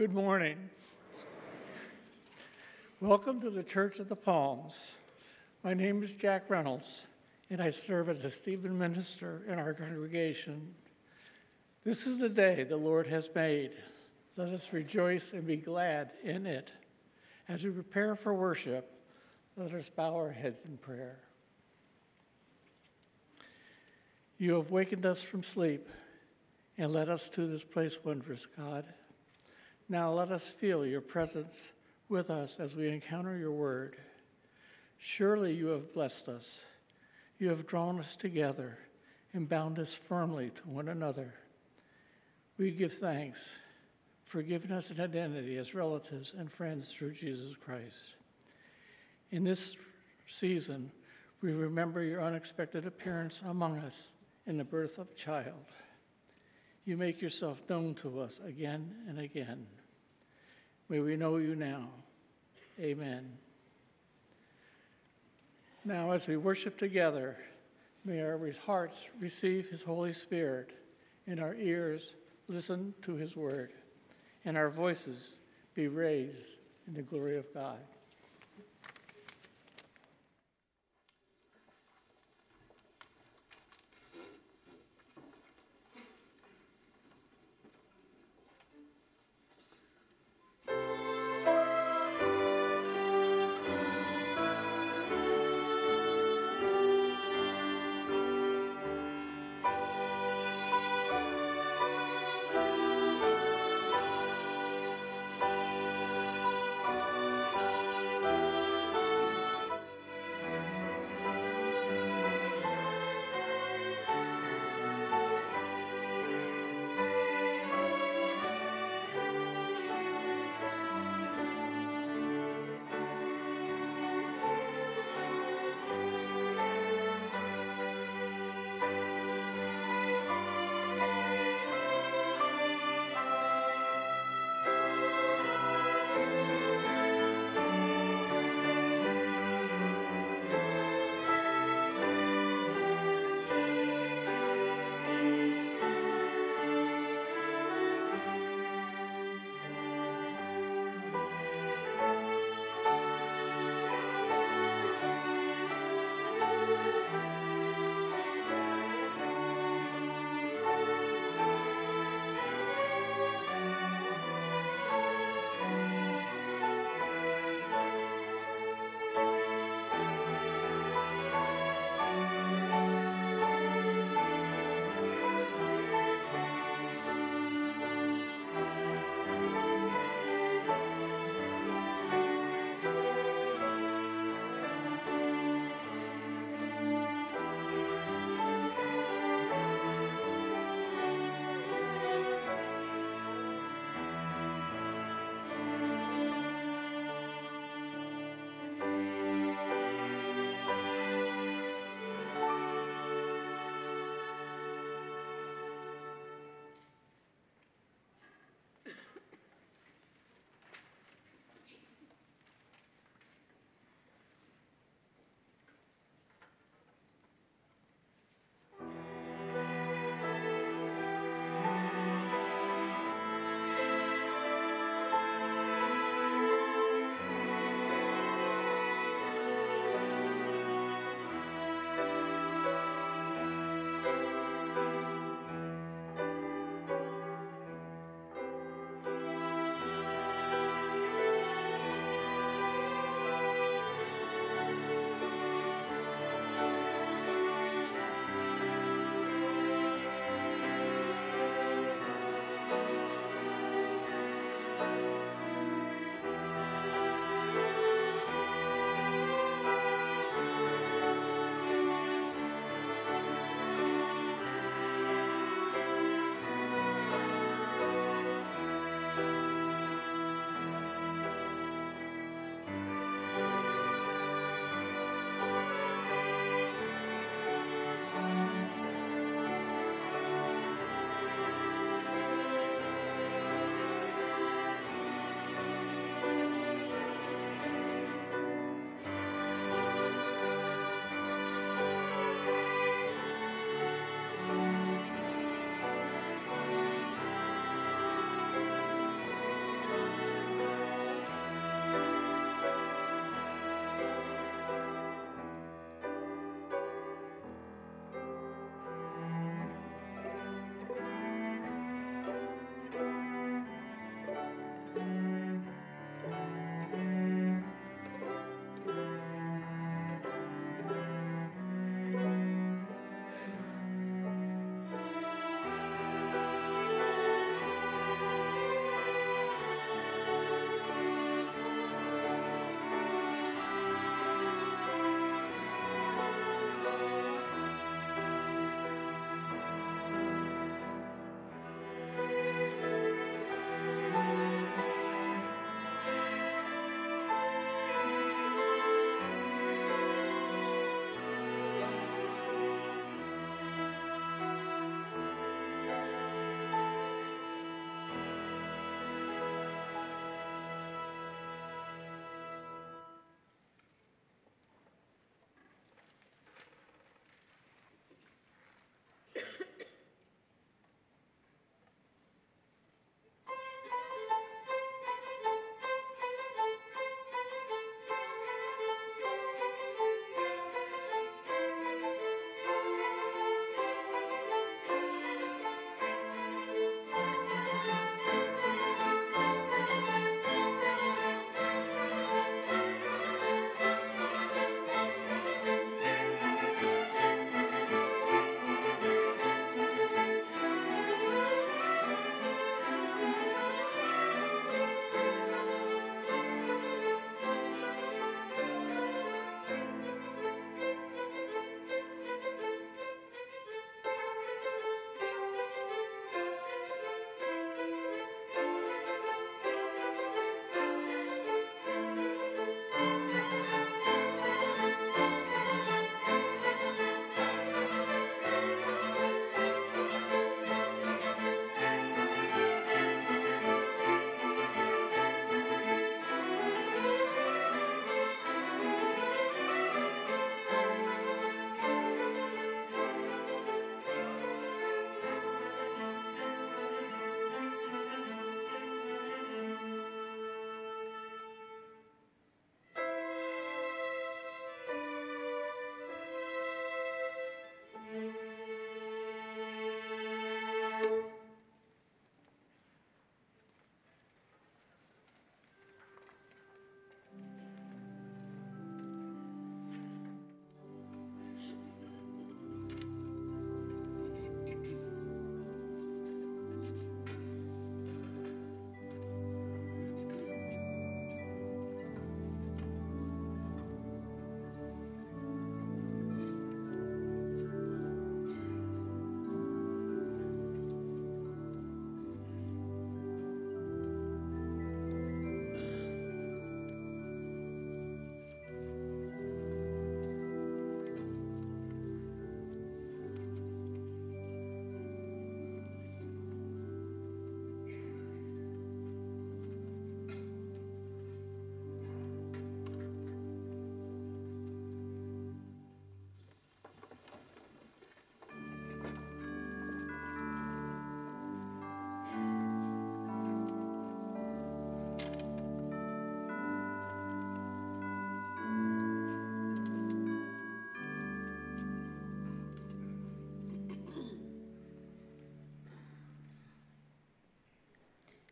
Good morning. Welcome to the Church of the Palms. My name is Jack Reynolds, and I serve as a Stephen minister in our congregation. This is the day the Lord has made. Let us rejoice and be glad in it. As we prepare for worship, let us bow our heads in prayer. You have wakened us from sleep and led us to this place, wondrous God. Now let us feel your presence with us as we encounter your word. Surely you have blessed us. You have drawn us together and bound us firmly to one another. We give thanks for giving us an identity as relatives and friends through Jesus Christ. In this season, we remember your unexpected appearance among us in the birth of a child. You make yourself known to us again and again. May we know you now. Amen. Now, as we worship together, may our hearts receive his Holy Spirit and our ears listen to his word and our voices be raised in the glory of God.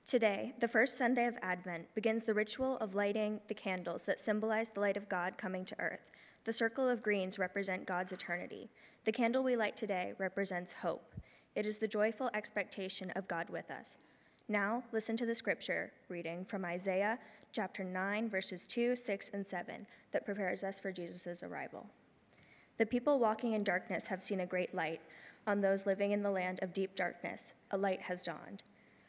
Today, the first Sunday of Advent, begins the ritual of lighting the candles that symbolize the light of God coming to earth. The circle of greens represent God's eternity. The candle we light today represents hope. It is the joyful expectation of God with us. Now, listen to the scripture reading from Isaiah chapter 9, verses 2, 6, and 7 that prepares us for Jesus' arrival. The people walking in darkness have seen a great light. On those living in the land of deep darkness, a light has dawned.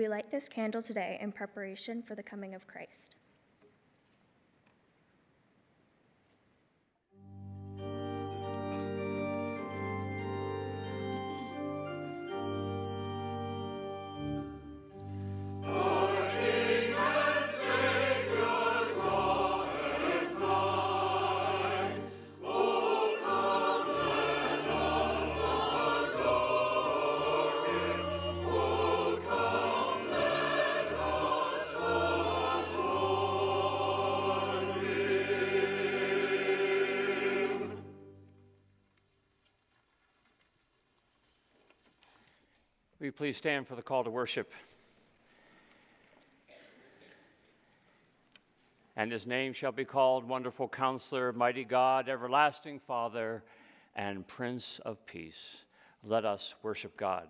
We light this candle today in preparation for the coming of Christ. You please stand for the call to worship? And his name shall be called Wonderful Counselor, Mighty God, Everlasting Father, and Prince of Peace. Let us worship God.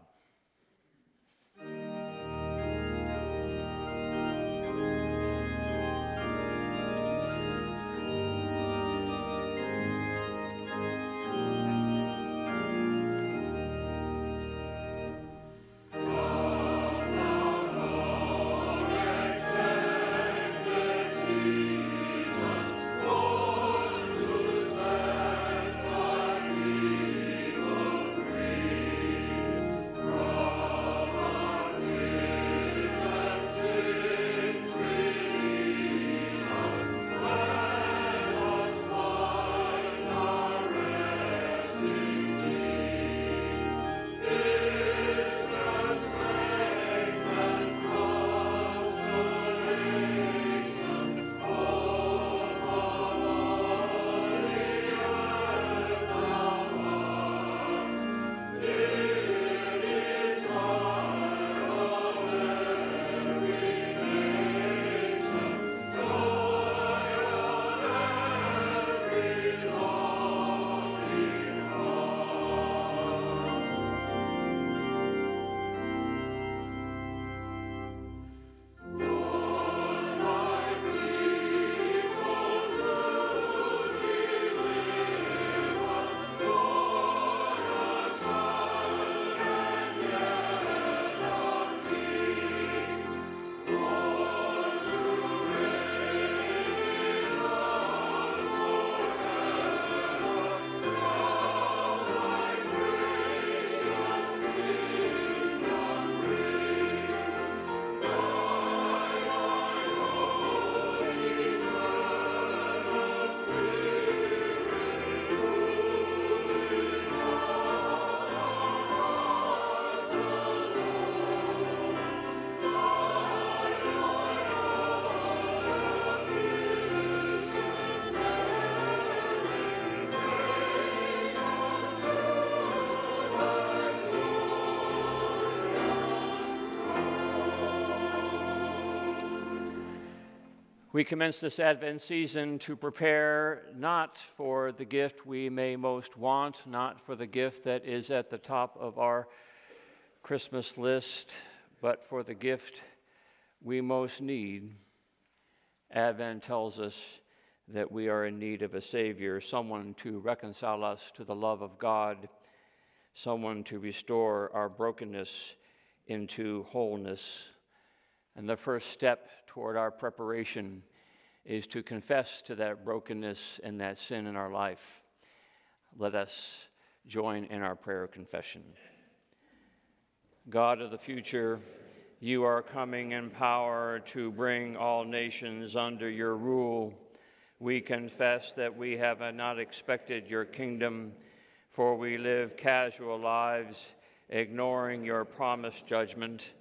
We commence this Advent season to prepare not for the gift we may most want, not for the gift that is at the top of our Christmas list, but for the gift we most need. Advent tells us that we are in need of a Savior, someone to reconcile us to the love of God, someone to restore our brokenness into wholeness. And the first step toward our preparation is to confess to that brokenness and that sin in our life. Let us join in our prayer confession. God of the future, You are coming in power to bring all nations under your rule. We confess that we have not expected your kingdom, for we live casual lives, ignoring your promised judgment.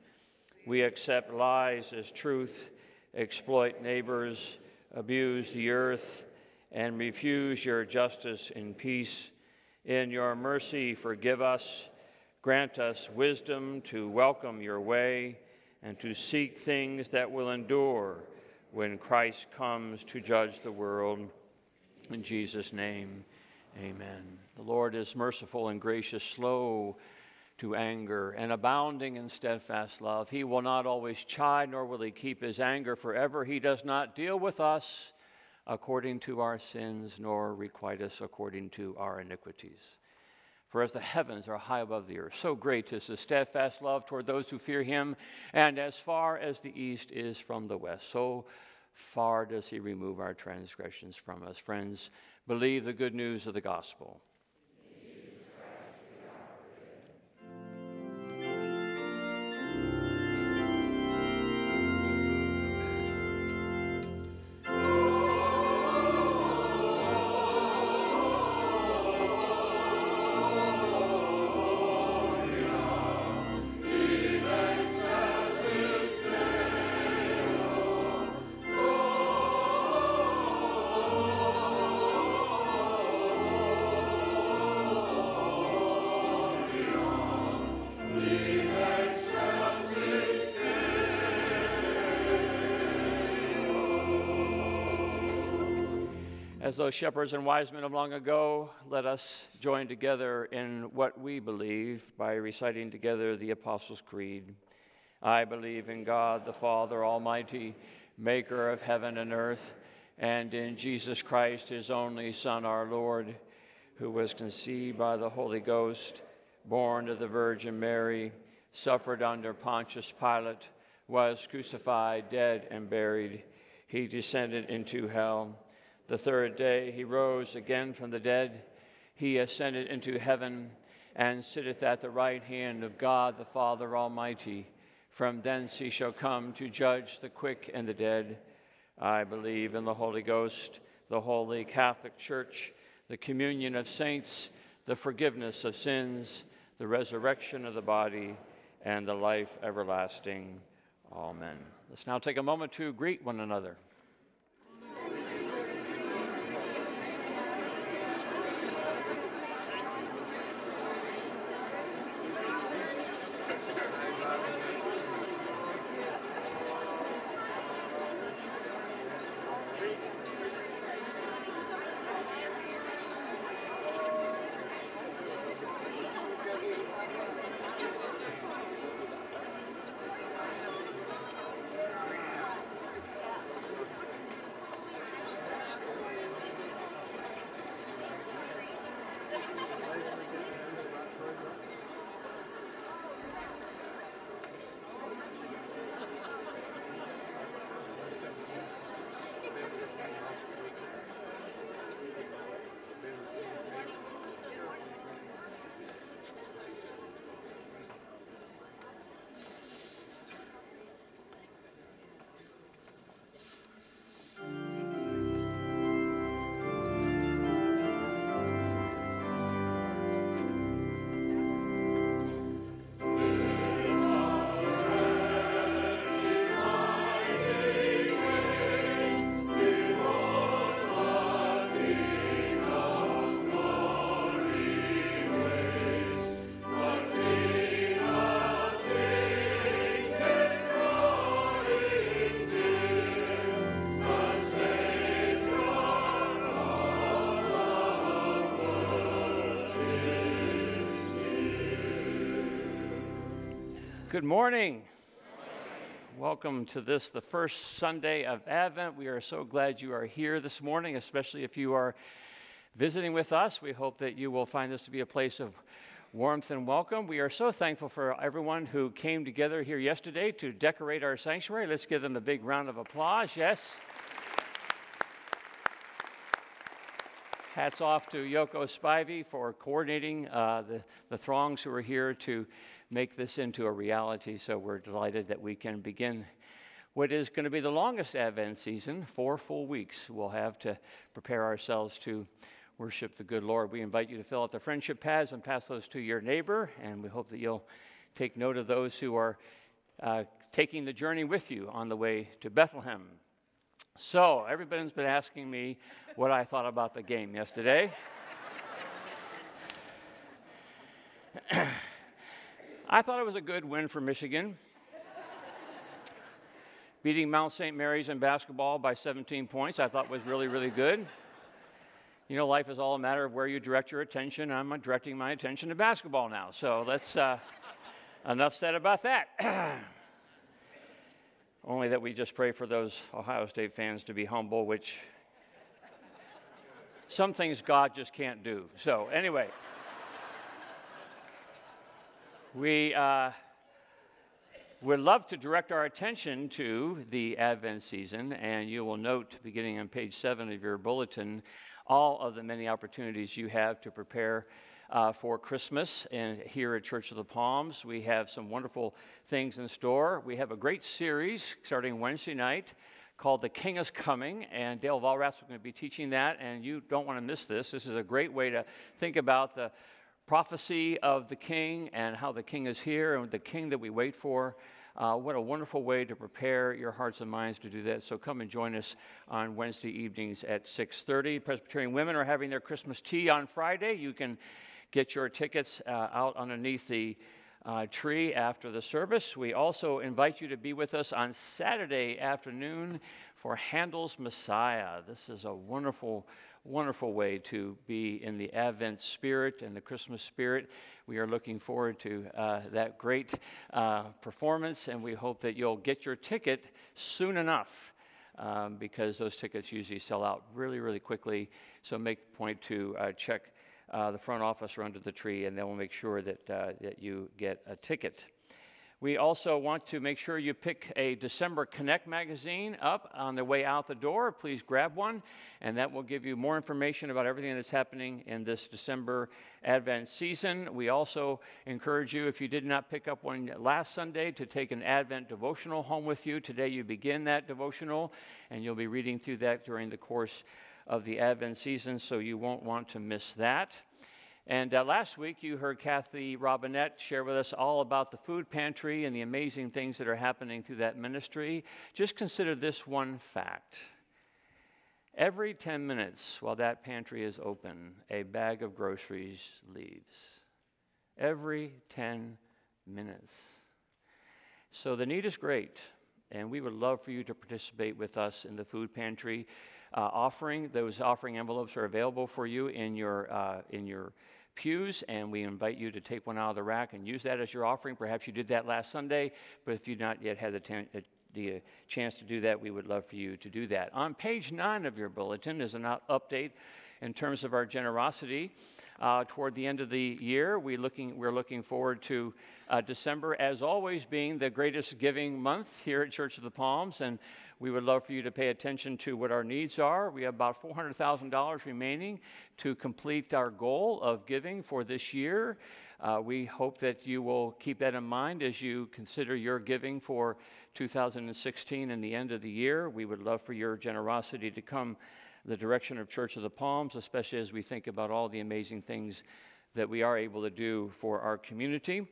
We accept lies as truth, exploit neighbors, abuse the earth, and refuse your justice in peace. In your mercy, forgive us. Grant us wisdom to welcome your way and to seek things that will endure when Christ comes to judge the world. In Jesus' name, amen. The Lord is merciful and gracious, slow to anger, and abounding in steadfast love. He will not always chide, nor will he keep his anger forever. He does not deal with us according to our sins, nor requite us according to our iniquities. For as the heavens are high above the earth, so great is his steadfast love toward those who fear him. And as far as the east is from the west, so far does he remove our transgressions from us. Friends, believe the good news of the gospel. Those shepherds and wise men of long ago, let us join together in what we believe by reciting together the Apostles' Creed. I believe in God, the Father Almighty, maker of heaven and earth, and in Jesus Christ, his only Son, our Lord, who was conceived by the Holy Ghost, born of the Virgin Mary, suffered under Pontius Pilate, was crucified, dead, and buried. He descended into hell. The third day he rose again from the dead. He ascended into heaven and sitteth at the right hand of God the Father Almighty. From thence he shall come to judge the quick and the dead. I believe in the Holy Ghost, the holy Catholic Church, the communion of saints, the forgiveness of sins, the resurrection of the body, and the life everlasting. Amen. Let's now take a moment to greet one another. Good morning. Welcome to this, the first Sunday of Advent. We are so glad you are here this morning, especially if you are visiting with us. We hope that you will find this to be a place of warmth and welcome. We are so thankful for everyone who came together here yesterday to decorate our sanctuary. Let's give them a big round of applause. Yes. Hats off to Yoko Spivey for coordinating uh, the, the throngs who are here to make this into a reality. So we're delighted that we can begin what is going to be the longest Advent season, four full weeks we'll have to prepare ourselves to worship the good Lord. We invite you to fill out the friendship pads and pass those to your neighbor, and we hope that you'll take note of those who are uh, taking the journey with you on the way to Bethlehem. So, everybody's been asking me what I thought about the game yesterday. I thought it was a good win for Michigan. Beating Mount St. Mary's in basketball by 17 points, I thought was really, really good. You know, life is all a matter of where you direct your attention. I'm directing my attention to basketball now. So let's, uh, enough said about that. Only that we just pray for those Ohio State fans to be humble, which some things God just can't do. So, anyway, we. Uh, would love to direct our attention to the Advent season, and you will note, beginning on page seven of your bulletin, all of the many opportunities you have to prepare uh, for Christmas. And here at Church of the Palms, we have some wonderful things in store. We have a great series starting Wednesday night called The King is Coming, and Dale Valrath is going to be teaching that, and you don't want to miss this. This is a great way to think about the prophecy of the king and how the king is here and the king that we wait for. Uh, what a wonderful way to prepare your hearts and minds to do that. So come and join us on Wednesday evenings at 6:30. Presbyterian women are having their Christmas tea on Friday. You can get your tickets uh, out underneath the uh, tree after the service. We also invite you to be with us on Saturday afternoon for Handel's Messiah. This is a wonderful wonderful way to be in the Advent spirit and the Christmas spirit. We are looking forward to uh, that great uh, performance, and we hope that you'll get your ticket soon enough. Um, because those tickets usually sell out really, really quickly. So make point to uh, check uh, the front office or under the tree, and they will make sure that, uh, that you get a ticket. We also want to make sure you pick a December Connect magazine up on the way out the door. Please grab one, and that will give you more information about everything that's happening in this December Advent season. We also encourage you, if you did not pick up one last Sunday, to take an Advent devotional home with you. Today you begin that devotional, and you'll be reading through that during the course of the Advent season, so you won't want to miss that. And uh, last week, you heard Kathy Robinette share with us all about the food pantry and the amazing things that are happening through that ministry. Just consider this one fact. Every 10 minutes while that pantry is open, a bag of groceries leaves. Every 10 minutes. So the need is great, and we would love for you to participate with us in the food pantry uh, offering. Those offering envelopes are available for you in your, uh, in your pews, and we invite you to take one out of the rack and use that as your offering. Perhaps you did that last Sunday, but if you've not yet had the, t- uh, the uh, chance to do that, we would love for you to do that. On page nine of your bulletin is an update in terms of our generosity. Uh, toward the end of the year, we looking, we're looking forward to uh, December, as always, being the greatest giving month here at Church of the Palms. And we would love for you to pay attention to what our needs are. We have about $400,000 remaining to complete our goal of giving for this year. Uh, we hope that you will keep that in mind as you consider your giving for 2016 and the end of the year. We would love for your generosity to come the direction of Church of the Palms, especially as we think about all the amazing things that we are able to do for our community.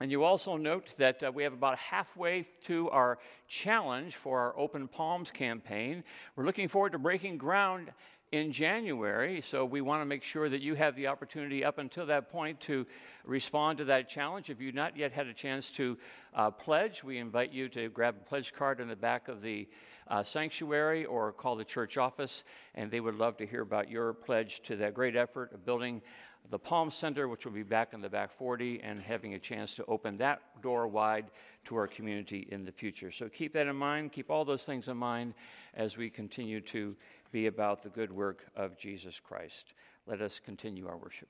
And you also note that uh, we have about halfway to our challenge for our Open Palms campaign. We're looking forward to breaking ground in January, so we want to make sure that you have the opportunity up until that point to respond to that challenge. If you've not yet had a chance to uh, pledge, we invite you to grab a pledge card in the back of the uh, sanctuary or call the church office, and they would love to hear about your pledge to that great effort of building the Palm Center, which will be back in the back 40, and having a chance to open that door wide to our community in the future. So keep that in mind, keep all those things in mind as we continue to be about the good work of Jesus Christ. Let us continue our worship.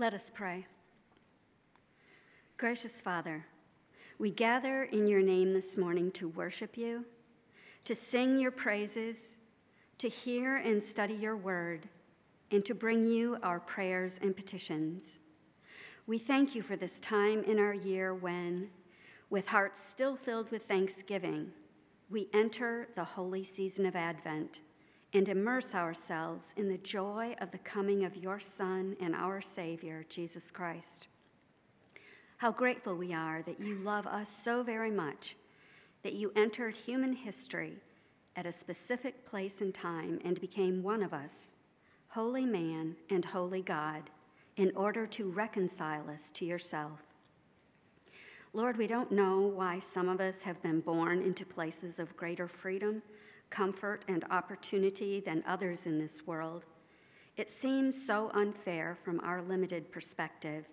Let us pray. Gracious Father, we gather in your name this morning to worship you, to sing your praises, to hear and study your word, and to bring you our prayers and petitions. We thank you for this time in our year when, with hearts still filled with thanksgiving, we enter the holy season of Advent and immerse ourselves in the joy of the coming of your Son and our Savior, Jesus Christ. How grateful we are that you love us so very much that you entered human history at a specific place and time and became one of us, wholly man and wholly God, in order to reconcile us to yourself. Lord, we don't know why some of us have been born into places of greater freedom, comfort, and opportunity than others in this world. It seems so unfair from our limited perspective.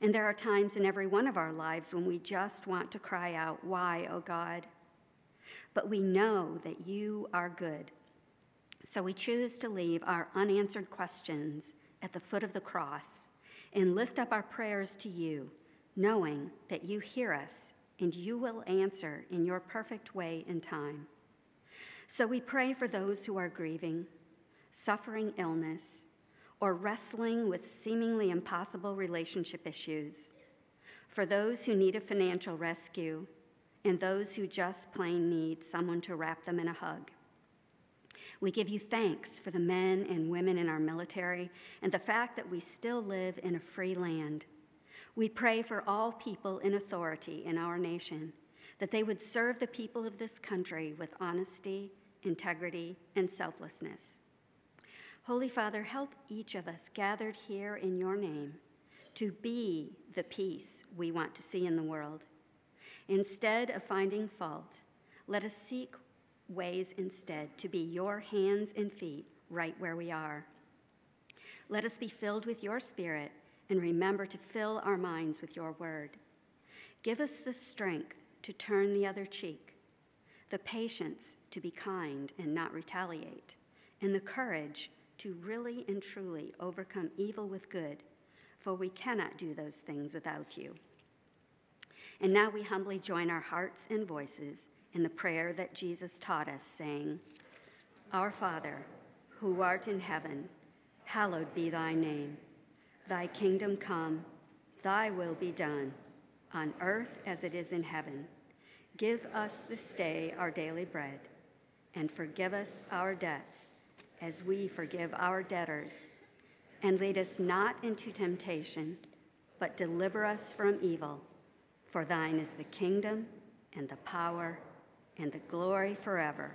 And there are times in every one of our lives when we just want to cry out, Why, O oh God? But we know that you are good. So we choose to leave our unanswered questions at the foot of the cross and lift up our prayers to you, knowing that you hear us and you will answer in your perfect way and time. So we pray for those who are grieving, suffering illness, or wrestling with seemingly impossible relationship issues, for those who need a financial rescue, and those who just plain need someone to wrap them in a hug. We give you thanks for the men and women in our military and the fact that we still live in a free land. We pray for all people in authority in our nation, that they would serve the people of this country with honesty, integrity, and selflessness. Holy Father, help each of us gathered here in your name to be the peace we want to see in the world. Instead of finding fault, let us seek ways instead to be your hands and feet right where we are. Let us be filled with your spirit and remember to fill our minds with your word. Give us the strength to turn the other cheek, the patience to be kind and not retaliate, and the courage to really and truly overcome evil with good, for we cannot do those things without you. And now we humbly join our hearts and voices in the prayer that Jesus taught us, saying, Our Father, who art in heaven, hallowed be thy name. Thy kingdom come, thy will be done, on earth as it is in heaven. Give us this day our daily bread, and forgive us our debts as we forgive our debtors. And lead us not into temptation, but deliver us from evil. For thine is the kingdom, and the power, and the glory forever.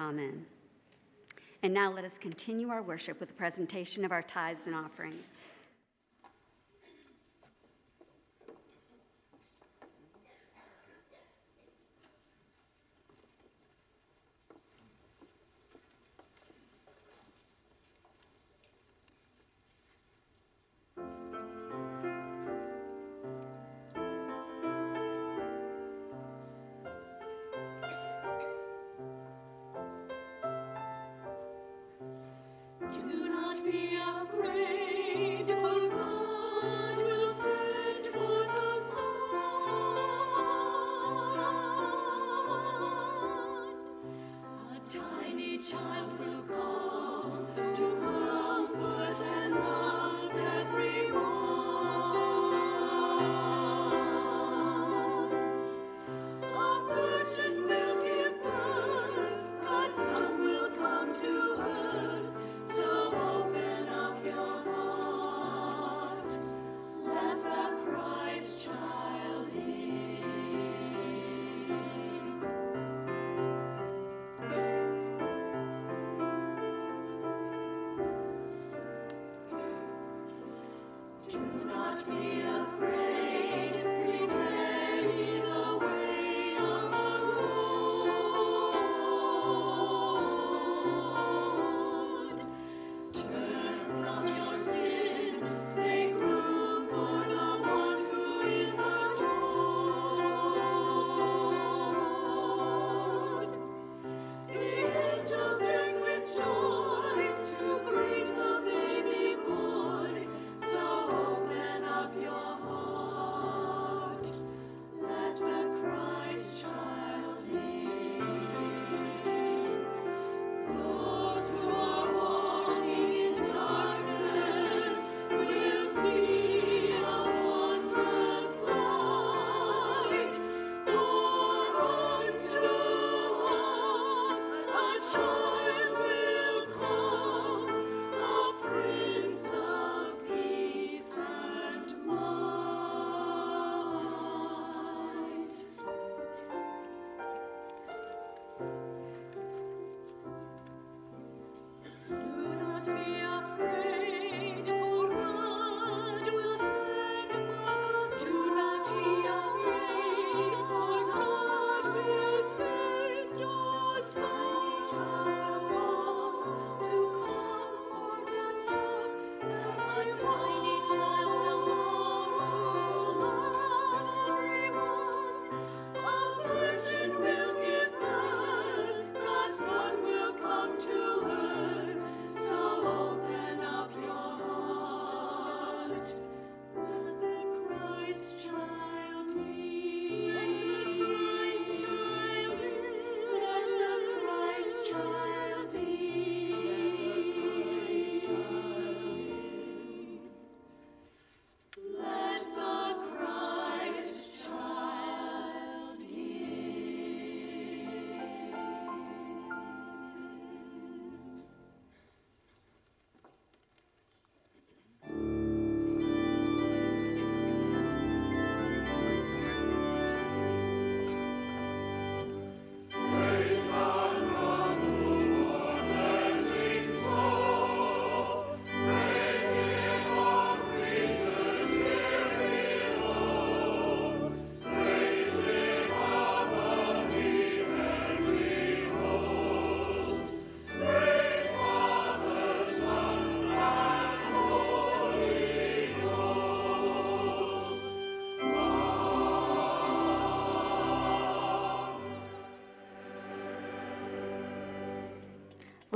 Amen. And now let us continue our worship with the presentation of our tithes and offerings.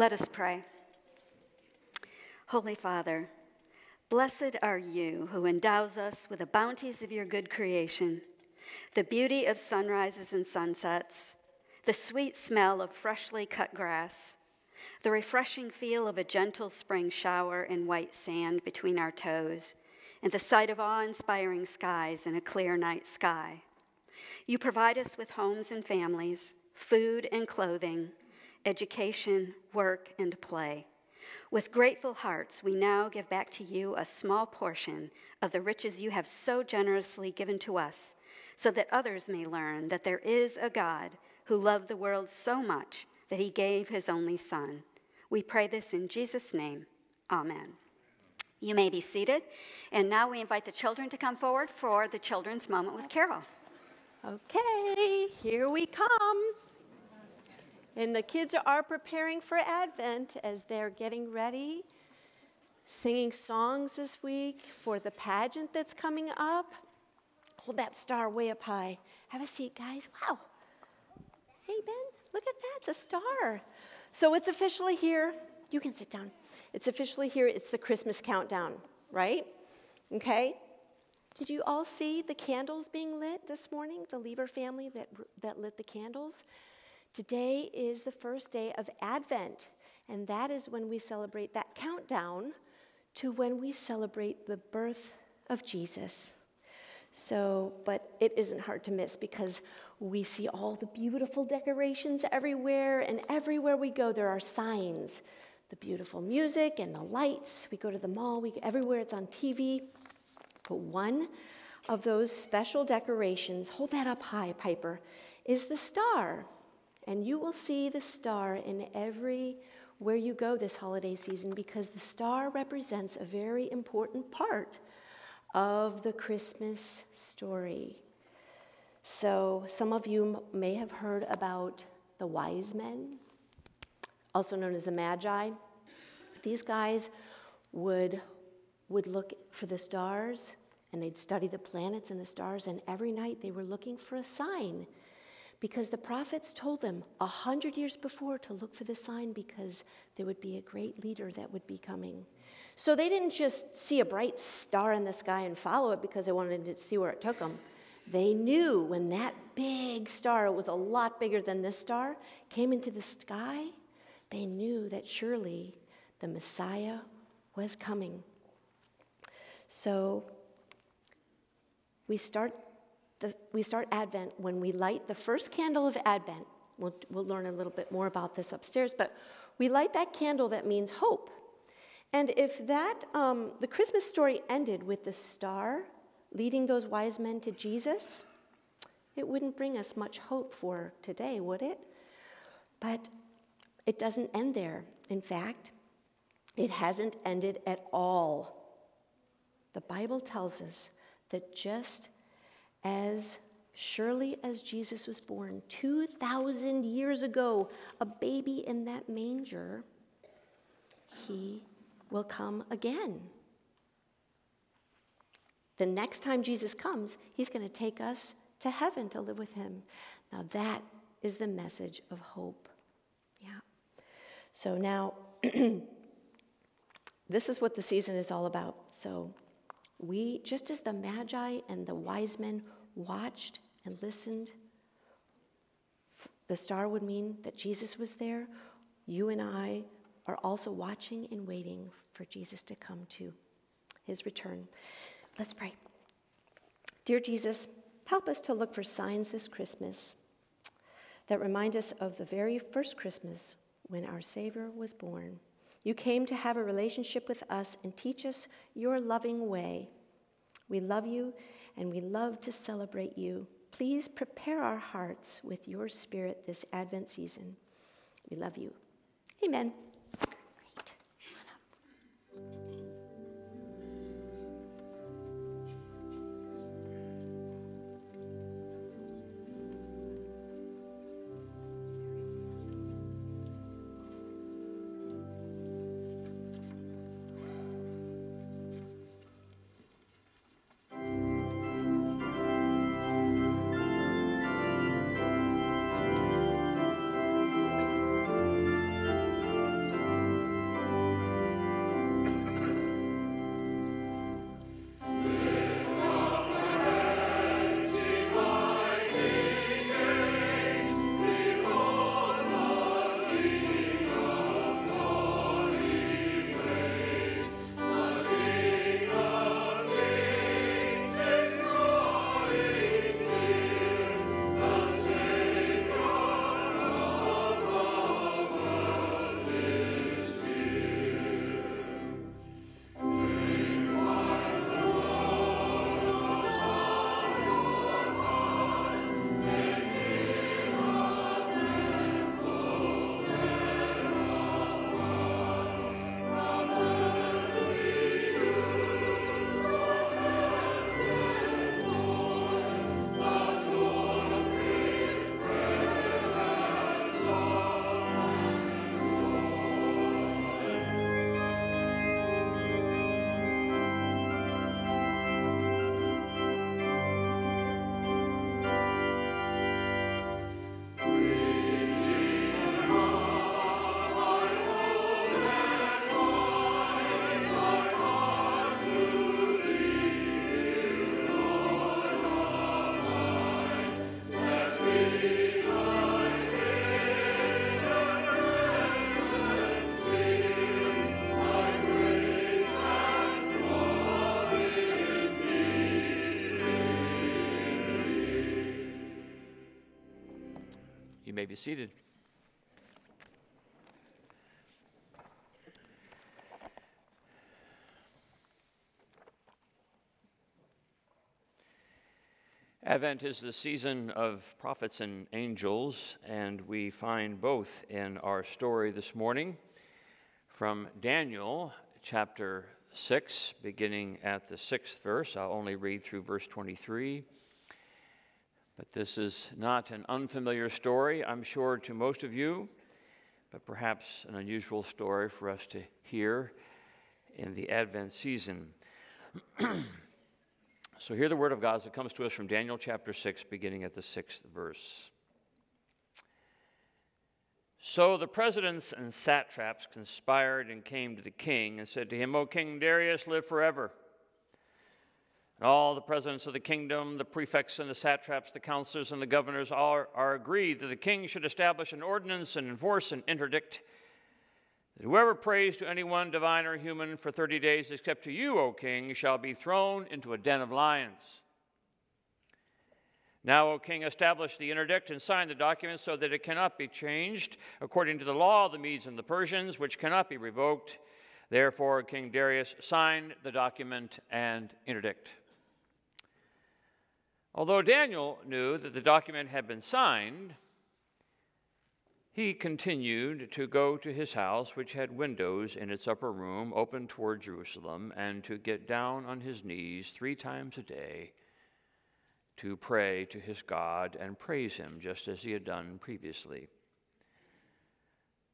Let us pray. Holy Father, blessed are you who endows us with the bounties of your good creation, the beauty of sunrises and sunsets, the sweet smell of freshly cut grass, the refreshing feel of a gentle spring shower in white sand between our toes, and the sight of awe inspiring skies in a clear night sky. You provide us with homes and families, food and clothing, education, work, and play. With grateful hearts, we now give back to you a small portion of the riches you have so generously given to us, so that others may learn that there is a God who loved the world so much that he gave his only Son. We pray this in Jesus' name. Amen. You may be seated. And now we invite the children to come forward for the children's moment with Carol. Okay, here we come. And the kids are preparing for Advent as they're getting ready, singing songs this week for the pageant that's coming up. Hold that star way up high. Have a seat, guys. Wow. Hey, Ben, look at that. It's a star. So it's officially here. You can sit down. It's officially here. It's the Christmas countdown, right? Okay? Did you all see the candles being lit this morning? The Lieber family that, that lit the candles? Today is the first day of Advent, and that is when we celebrate that countdown to when we celebrate the birth of Jesus. So, but it isn't hard to miss because we see all the beautiful decorations everywhere, and everywhere we go, there are signs. The beautiful music and the lights. We go to the mall, we, everywhere it's on TV. But one of those special decorations, hold that up high, Piper, is the star. And you will see the star in every where you go this holiday season because the star represents a very important part of the Christmas story. So, some of you may have heard about the wise men, also known as the Magi. These guys would, would look for the stars and they'd study the planets and the stars, and every night they were looking for a sign because the prophets told them a hundred years before to look for the sign because there would be a great leader that would be coming. So they didn't just see a bright star in the sky and follow it because they wanted to see where it took them. They knew when that big star, it was a lot bigger than this star, came into the sky, they knew that surely the Messiah was coming. So we start the, we start Advent when we light the first candle of Advent. We'll, we'll learn a little bit more about this upstairs, but we light that candle that means hope. And if that, um, the Christmas story ended with the star leading those wise men to Jesus, it wouldn't bring us much hope for today, would it? But it doesn't end there. In fact, it hasn't ended at all. The Bible tells us that just as surely as Jesus was born 2,000 years ago, a baby in that manger, he will come again. The next time Jesus comes, he's going to take us to heaven to live with him. Now, that is the message of hope. Yeah. So now, this is what the season is all about. So, we, just as the Magi and the wise men watched and listened, the star would mean that Jesus was there. You and I are also watching and waiting for Jesus to come to his return. Let's pray. Dear Jesus, help us to look for signs this Christmas that remind us of the very first Christmas when our Savior was born. You came to have a relationship with us and teach us your loving way. We love you and we love to celebrate you. Please prepare our hearts with your spirit this Advent season. We love you. Amen. May be seated. Advent is the season of prophets and angels, and we find both in our story this morning from Daniel chapter 6, beginning at the sixth verse. I'll only read through verse 23. But this is not an unfamiliar story, I'm sure, to most of you, but perhaps an unusual story for us to hear in the Advent season. So, hear the word of God as it comes to us from Daniel chapter 6, beginning at the sixth verse. So the presidents and satraps conspired and came to the king and said to him, O King Darius, live forever. All the presidents of the kingdom, the prefects and the satraps, the counselors and the governors are, are agreed that the king should establish an ordinance and enforce an interdict that whoever prays to anyone, divine or human, for 30 days, except to you, O king, shall be thrown into a den of lions. Now, O king, establish the interdict and sign the document so that it cannot be changed according to the law of the Medes and the Persians, which cannot be revoked. Therefore, King Darius signed the document and interdict. Although Daniel knew that the document had been signed, he continued to go to his house, which had windows in its upper room open toward Jerusalem, and to get down on his knees three times a day to pray to his God and praise him, just as he had done previously.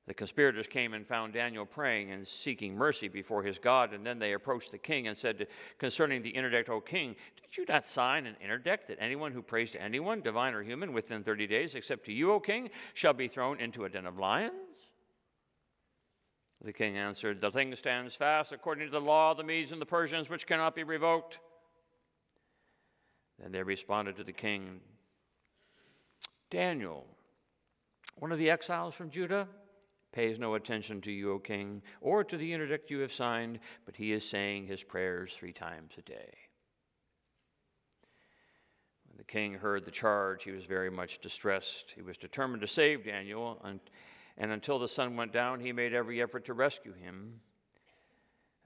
The conspirators came and found Daniel praying and seeking mercy before his God, and then they approached the king and said concerning the interdict, O king, did you not sign an interdict that anyone who prays to anyone, divine or human, within 30 days, except to you, O king, shall be thrown into a den of lions? The king answered, The thing stands fast according to the law of the Medes and the Persians, which cannot be revoked. Then they responded to the king, Daniel, one of the exiles from Judah, pays no attention to you, O king, or to the interdict you have signed, but he is saying his prayers three times a day. When the king heard the charge, he was very much distressed. He was determined to save Daniel, and, and until the sun went down, he made every effort to rescue him.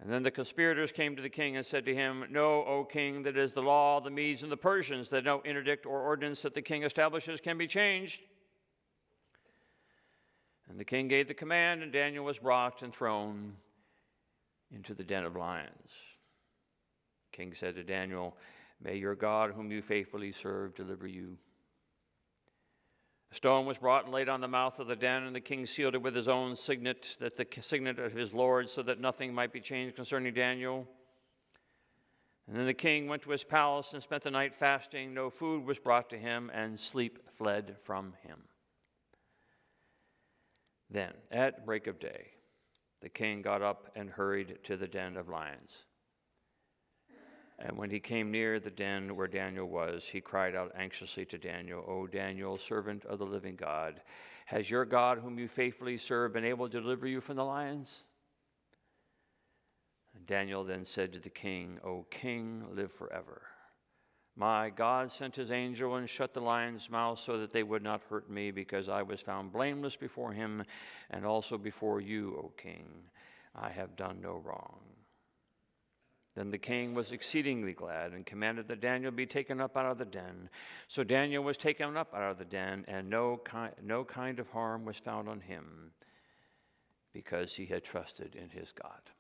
And then the conspirators came to the king and said to him, Know, O king, that it is the law of the Medes and the Persians, that no interdict or ordinance that the king establishes can be changed. And the king gave the command, and Daniel was brought and thrown into the den of lions. The king said to Daniel, May your God, whom you faithfully serve, deliver you. A stone was brought and laid on the mouth of the den, and the king sealed it with his own signet, that the signet of his lord, so that nothing might be changed concerning Daniel. And then the king went to his palace and spent the night fasting. No food was brought to him, and sleep fled from him. Then, at break of day, the king got up and hurried to the den of lions. And when he came near the den where Daniel was, he cried out anxiously to Daniel, O Daniel, servant of the living God, has your God, whom you faithfully serve, been able to deliver you from the lions? And Daniel then said to the king, O king, live forever. My God sent his angel and shut the lion's mouth so that they would not hurt me, because I was found blameless before him and also before you, O king. I have done no wrong. Then the king was exceedingly glad and commanded that Daniel be taken up out of the den. So Daniel was taken up out of the den, and no, ki- no kind of harm was found on him, because he had trusted in his God.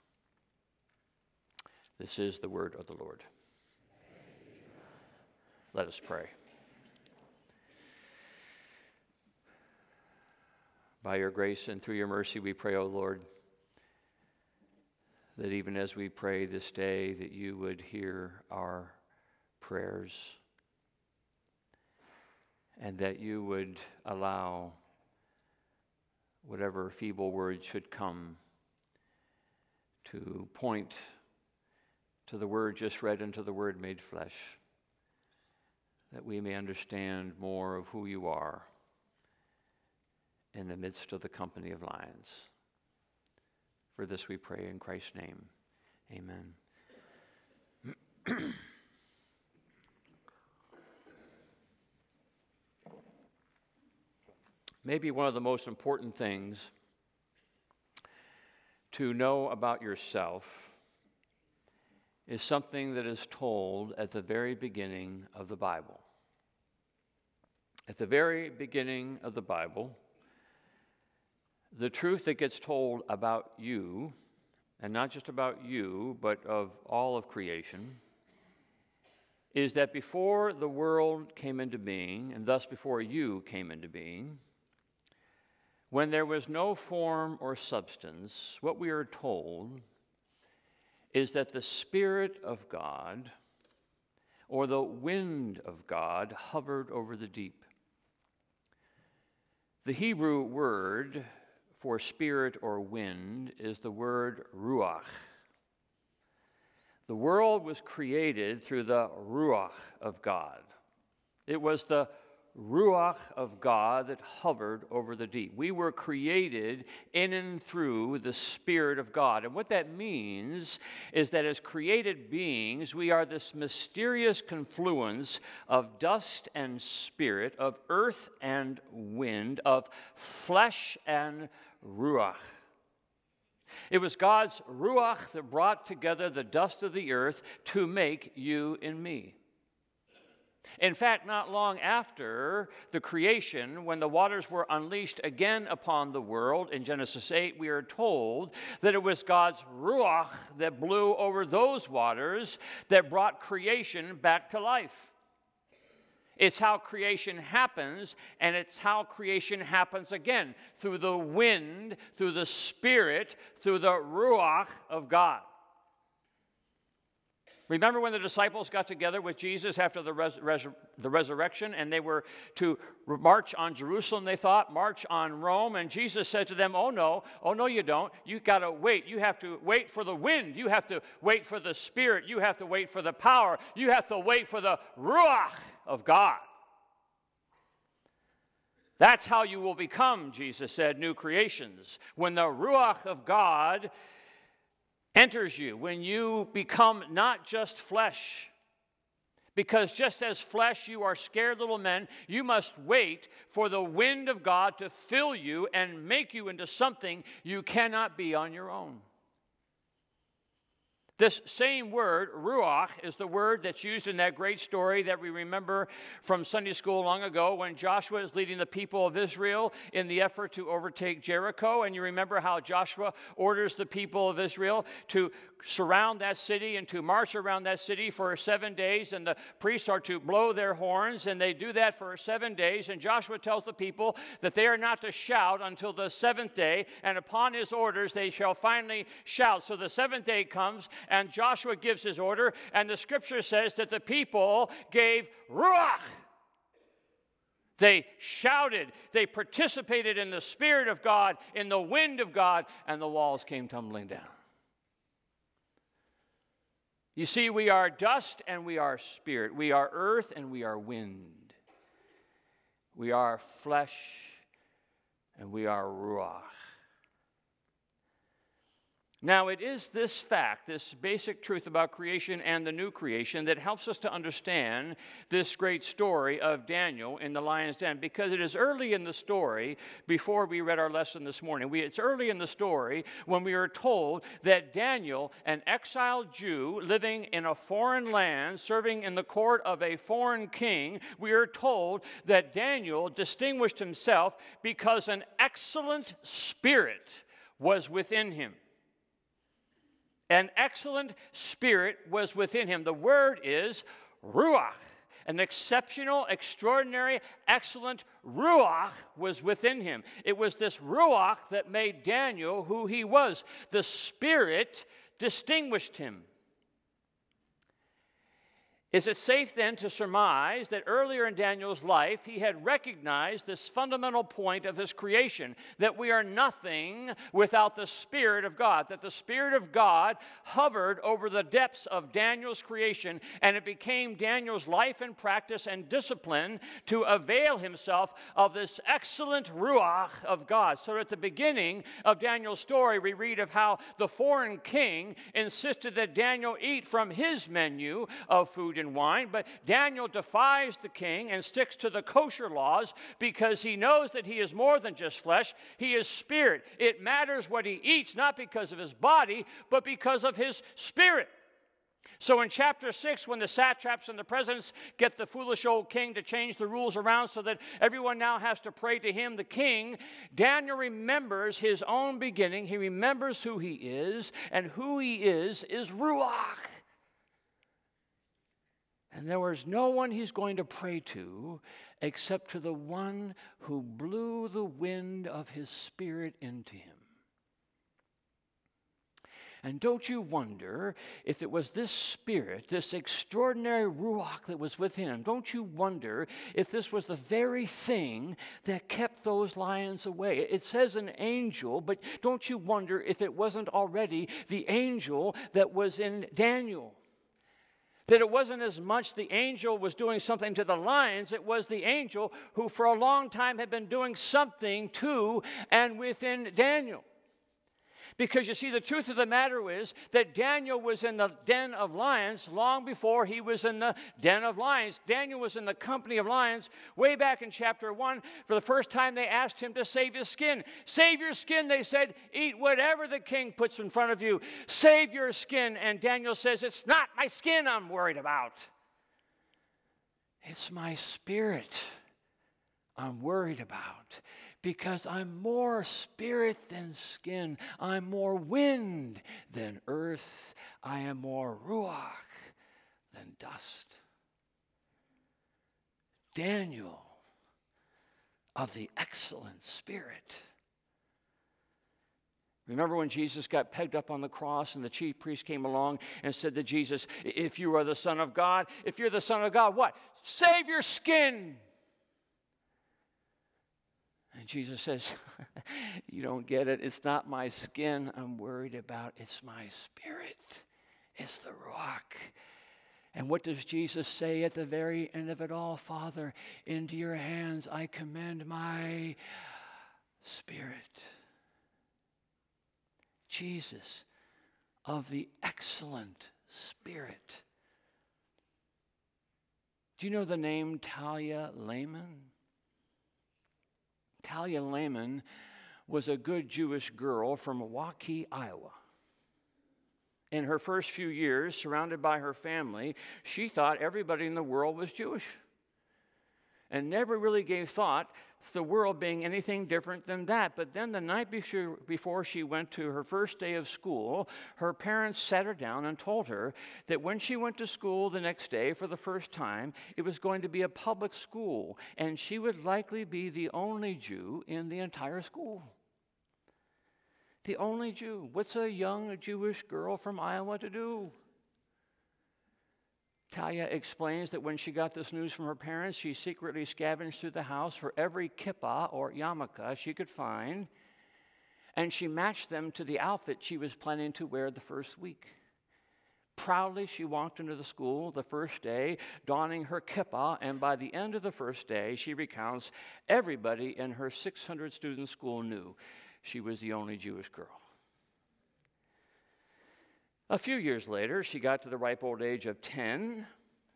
This is the word of the Lord. Let us pray. By your grace and through your mercy, we pray, O Lord, that even as we pray this day, that you would hear our prayers and that you would allow whatever feeble words should come to point to the word just read and to the word made flesh that we may understand more of who you are in the midst of the company of lions. For this we pray in Christ's name. Amen. maybe one of the most important things to know about yourself is something that is told at the very beginning of the Bible. At the very beginning of the Bible, the truth that gets told about you, and not just about you, but of all of creation, is that before the world came into being, and thus before you came into being, when there was no form or substance, what we are told is that the Spirit of God or the wind of God hovered over the deep. The Hebrew word for spirit or wind is the word ruach. The world was created through the ruach of God. It was the Ruach of God that hovered over the deep. We were created in and through the Spirit of God. And what that means is that as created beings, we are this mysterious confluence of dust and spirit, of earth and wind, of flesh and Ruach. It was God's Ruach that brought together the dust of the earth to make you and me. In fact, not long after the creation, when the waters were unleashed again upon the world in Genesis 8, we are told that it was God's Ruach that blew over those waters that brought creation back to life. It's how creation happens, and it's how creation happens again through the wind, through the Spirit, through the Ruach of God. Remember when the disciples got together with Jesus after the, res- res- the resurrection and they were to march on Jerusalem, they thought, march on Rome, and Jesus said to them, Oh no, oh no, you don't. You got to wait. You have to wait for the wind. You have to wait for the Spirit. You have to wait for the power. You have to wait for the Ruach of God. That's how you will become, Jesus said, new creations. When the Ruach of God enters you, when you become not just flesh. Because just as flesh, you are scared little men, you must wait for the wind of God to fill you and make you into something you cannot be on your own. This same word, ruach, is the word that's used in that great story that we remember from Sunday school long ago when Joshua is leading the people of Israel in the effort to overtake Jericho. And you remember how Joshua orders the people of Israel to surround that city and to march around that city for seven days, and the priests are to blow their horns, and they do that for seven days. And Joshua tells the people that they are not to shout until the seventh day, and upon his orders they shall finally shout. So the seventh day comes, and Joshua gives his order, and the scripture says that the people gave ruach. They shouted, they participated in the Spirit of God, in the wind of God, and the walls came tumbling down. You see, we are dust and we are spirit. We are earth and we are wind. We are flesh and we are ruach. Now, it is this fact, this basic truth about creation and the new creation, that helps us to understand this great story of Daniel in the lion's den, because it is early in the story, before we read our lesson this morning, we, it's early in the story when we are told that Daniel, an exiled Jew living in a foreign land, serving in the court of a foreign king, we are told that Daniel distinguished himself because an excellent spirit was within him. An excellent spirit was within him. The word is ruach. An exceptional, extraordinary, excellent ruach was within him. It was this ruach that made Daniel who he was. The spirit distinguished him. Is it safe then to surmise that earlier in Daniel's life he had recognized this fundamental point of his creation that we are nothing without the Spirit of God, that the Spirit of God hovered over the depths of Daniel's creation and it became Daniel's life and practice and discipline to avail himself of this excellent Ruach of God? So at the beginning of Daniel's story, we read of how the foreign king insisted that Daniel eat from his menu of food and wine, but Daniel defies the king and sticks to the kosher laws because he knows that he is more than just flesh, he is spirit. It matters what he eats, not because of his body, but because of his spirit. So in chapter 6, when the satraps and the presidents get the foolish old king to change the rules around so that everyone now has to pray to him, the king, Daniel remembers his own beginning. He remembers who he is, and who he is is Ruach. And there was no one he's going to pray to except to the one who blew the wind of his spirit into him. And don't you wonder if it was this spirit, this extraordinary Ruach that was within him, don't you wonder if this was the very thing that kept those lions away? It says an angel, but don't you wonder if it wasn't already the angel that was in Daniel? That it wasn't as much the angel was doing something to the lions, it was the angel who for a long time had been doing something to and within Daniel. Because you see, the truth of the matter is that Daniel was in the den of lions long before he was in the den of lions. Daniel was in the company of lions way back in chapter 1. For the first time, they asked him to save his skin. Save your skin, they said. Eat whatever the king puts in front of you. Save your skin. And Daniel says, It's not my skin I'm worried about, it's my spirit I'm worried about because I'm more spirit than skin. I'm more wind than earth. I am more ruach than dust. Daniel of the excellent spirit. Remember when Jesus got pegged up on the cross and the chief priest came along and said to Jesus, If you are the Son of God, if you're the Son of God, what? Save your skin. And Jesus says, You don't get it. It's not my skin I'm worried about, it's my spirit. It's the ruach. And what does Jesus say at the very end of it all? Father, into your hands I commend my spirit. Jesus of the excellent spirit. Do you know the name Talia Leman? Talia Leman was a good Jewish girl from Waukee, Iowa. In her first few years, surrounded by her family, she thought everybody in the world was Jewish and never really gave thought the world being anything different than that. But then the night before she went to her first day of school, her parents sat her down and told her that when she went to school the next day for the first time, it was going to be a public school, and she would likely be the only Jew in the entire school. The only Jew. What's a young Jewish girl from Iowa to do? Talia explains that when she got this news from her parents, she secretly scavenged through the house for every kippah or yarmulke she could find, and she matched them to the outfit she was planning to wear the first week. Proudly, she walked into the school the first day, donning her kippah, and by the end of the first day, she recounts everybody in her 600 student school knew she was the only Jewish girl. A few years later, she got to the ripe old age of 10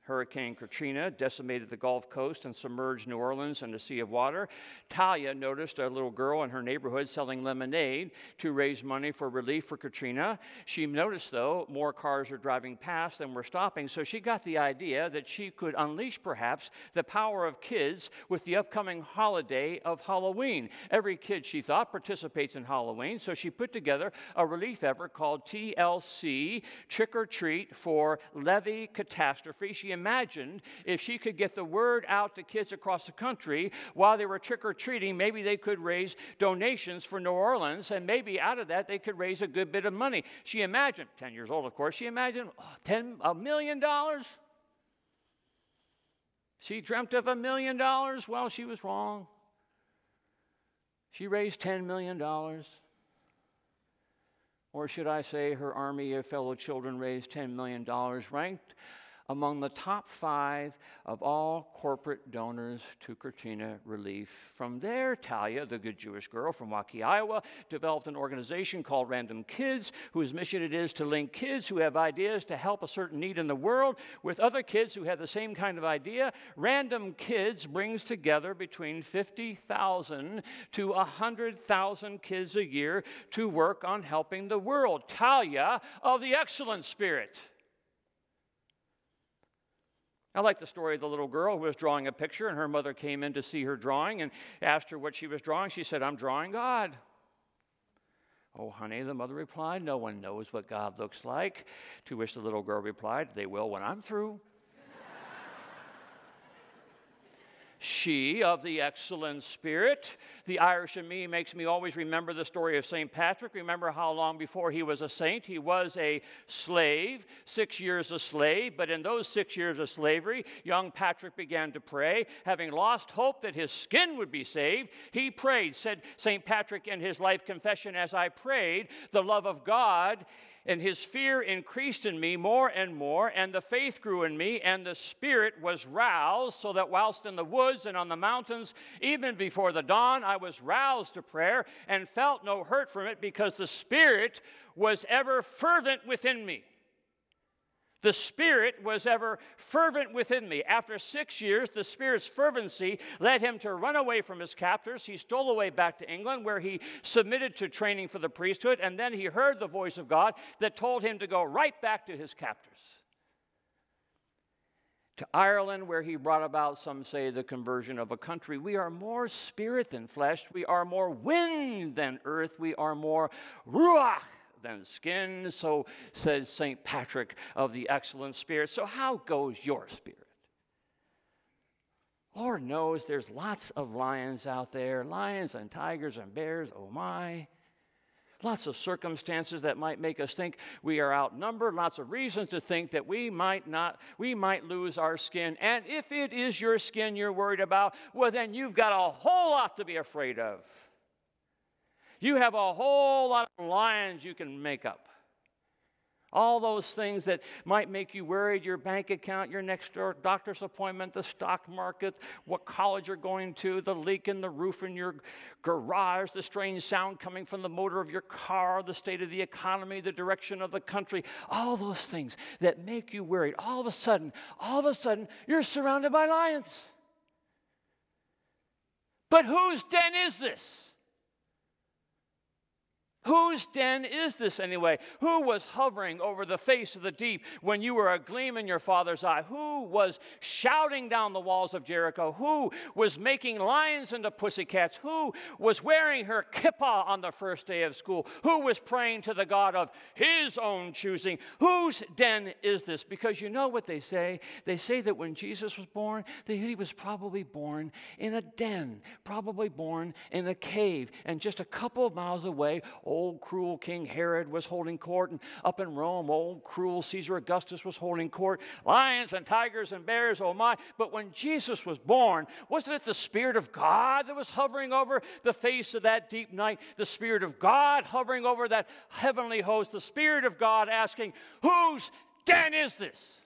Hurricane Katrina decimated the Gulf Coast and submerged New Orleans in a sea of water. Talia noticed a little girl in her neighborhood selling lemonade to raise money for relief for Katrina. She noticed, though, more cars are driving past than were stopping, so she got the idea that she could unleash perhaps the power of kids with the upcoming holiday of Halloween. Every kid, she thought, participates in Halloween, so she put together a relief effort called TLC, Trick or Treat for Levee Catastrophe. She imagined if she could get the word out to kids across the country while they were trick or treating, maybe they could raise donations for New Orleans, and maybe out of that they could raise a good bit of money. She imagined, 10 years old, of course, she imagined oh, 10, a million dollars. She dreamt of a million dollars. Well, she was wrong. She raised $10 million. Or should I say, her army of fellow children raised $10 million, ranked among the top five of all corporate donors to Katrina relief. From there, Talia, the good Jewish girl from Waukee, Iowa, developed an organization called Random Kids, whose mission it is to link kids who have ideas to help a certain need in the world with other kids who have the same kind of idea. Random Kids brings together between 50,000 to 100,000 kids a year to work on helping the world. Talia of the Excellent Spirit. I like the story of the little girl who was drawing a picture, and her mother came in to see her drawing and asked her what she was drawing. She said, I'm drawing God. Oh, honey, the mother replied, No one knows what God looks like. To which the little girl replied, They will when I'm through. She of the excellent spirit. The Irish in me makes me always remember the story of St. Patrick. Remember how long before he was a saint, he was a slave, six years a slave. But in those six years of slavery, young Patrick began to pray. Having lost hope that his skin would be saved, he prayed, said St. Patrick in his life confession, As I prayed, the love of God and his fear increased in me more and more, and the faith grew in me, and the spirit was roused, so that whilst in the woods and on the mountains, even before the dawn, I was roused to prayer and felt no hurt from it because the spirit was ever fervent within me. The Spirit was ever fervent within me. After six years, the Spirit's fervency led him to run away from his captors. He stole away back to England, where he submitted to training for the priesthood, and then he heard the voice of God that told him to go right back to his captors. To Ireland, where he brought about, some say, the conversion of a country. We are more spirit than flesh. We are more wind than earth. We are more ruach than skin, so says St. Patrick of the excellent spirit. So, how goes your spirit? Lord knows there's lots of lions out there lions and tigers and bears, oh my. Lots of circumstances that might make us think we are outnumbered, lots of reasons to think that we might not, we might lose our skin. And if it is your skin you're worried about, well, then you've got a whole lot to be afraid of. You have a whole lot of lions you can make up. All those things that might make you worried your bank account, your next door doctor's appointment, the stock market, what college you're going to, the leak in the roof in your garage, the strange sound coming from the motor of your car, the state of the economy, the direction of the country, all those things that make you worried. All of a sudden, all of a sudden, you're surrounded by lions. But whose den is this? Whose den is this anyway? Who was hovering over the face of the deep when you were a gleam in your father's eye? Who was shouting down the walls of Jericho? Who was making lions into pussycats? Who was wearing her kippah on the first day of school? Who was praying to the God of his own choosing? Whose den is this? Because you know what they say? They say that when Jesus was born, that he was probably born in a den, probably born in a cave, and just a couple of miles away, old cruel King Herod was holding court, and up in Rome, old cruel Caesar Augustus was holding court. Lions and tigers and bears, oh my. But when Jesus was born, wasn't it the Spirit of God that was hovering over the face of that deep night? The Spirit of God hovering over that heavenly host, the Spirit of God asking, Whose den is this?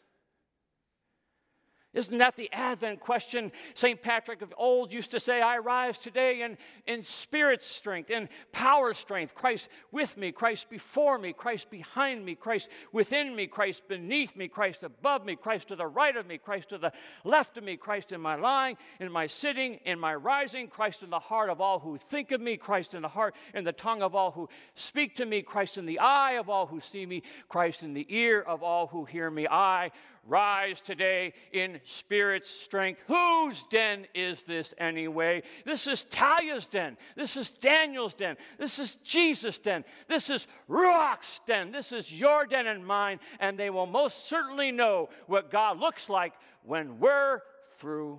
Isn't that the Advent question? St. Patrick of old used to say, I rise today in, in spirit strength, in power strength. Christ with me, Christ before me, Christ behind me, Christ within me, Christ beneath me, Christ above me, Christ to the right of me, Christ to the left of me, Christ in my lying, in my sitting, in my rising, Christ in the heart of all who think of me, Christ in the heart, in the tongue of all who speak to me, Christ in the eye of all who see me, Christ in the ear of all who hear me. I rise today in spirit's strength. Whose den is this anyway? This is Talia's den. This is Daniel's den. This is Jesus' den. This is Ruach's den. This is your den and mine. And they will most certainly know what God looks like when we're through.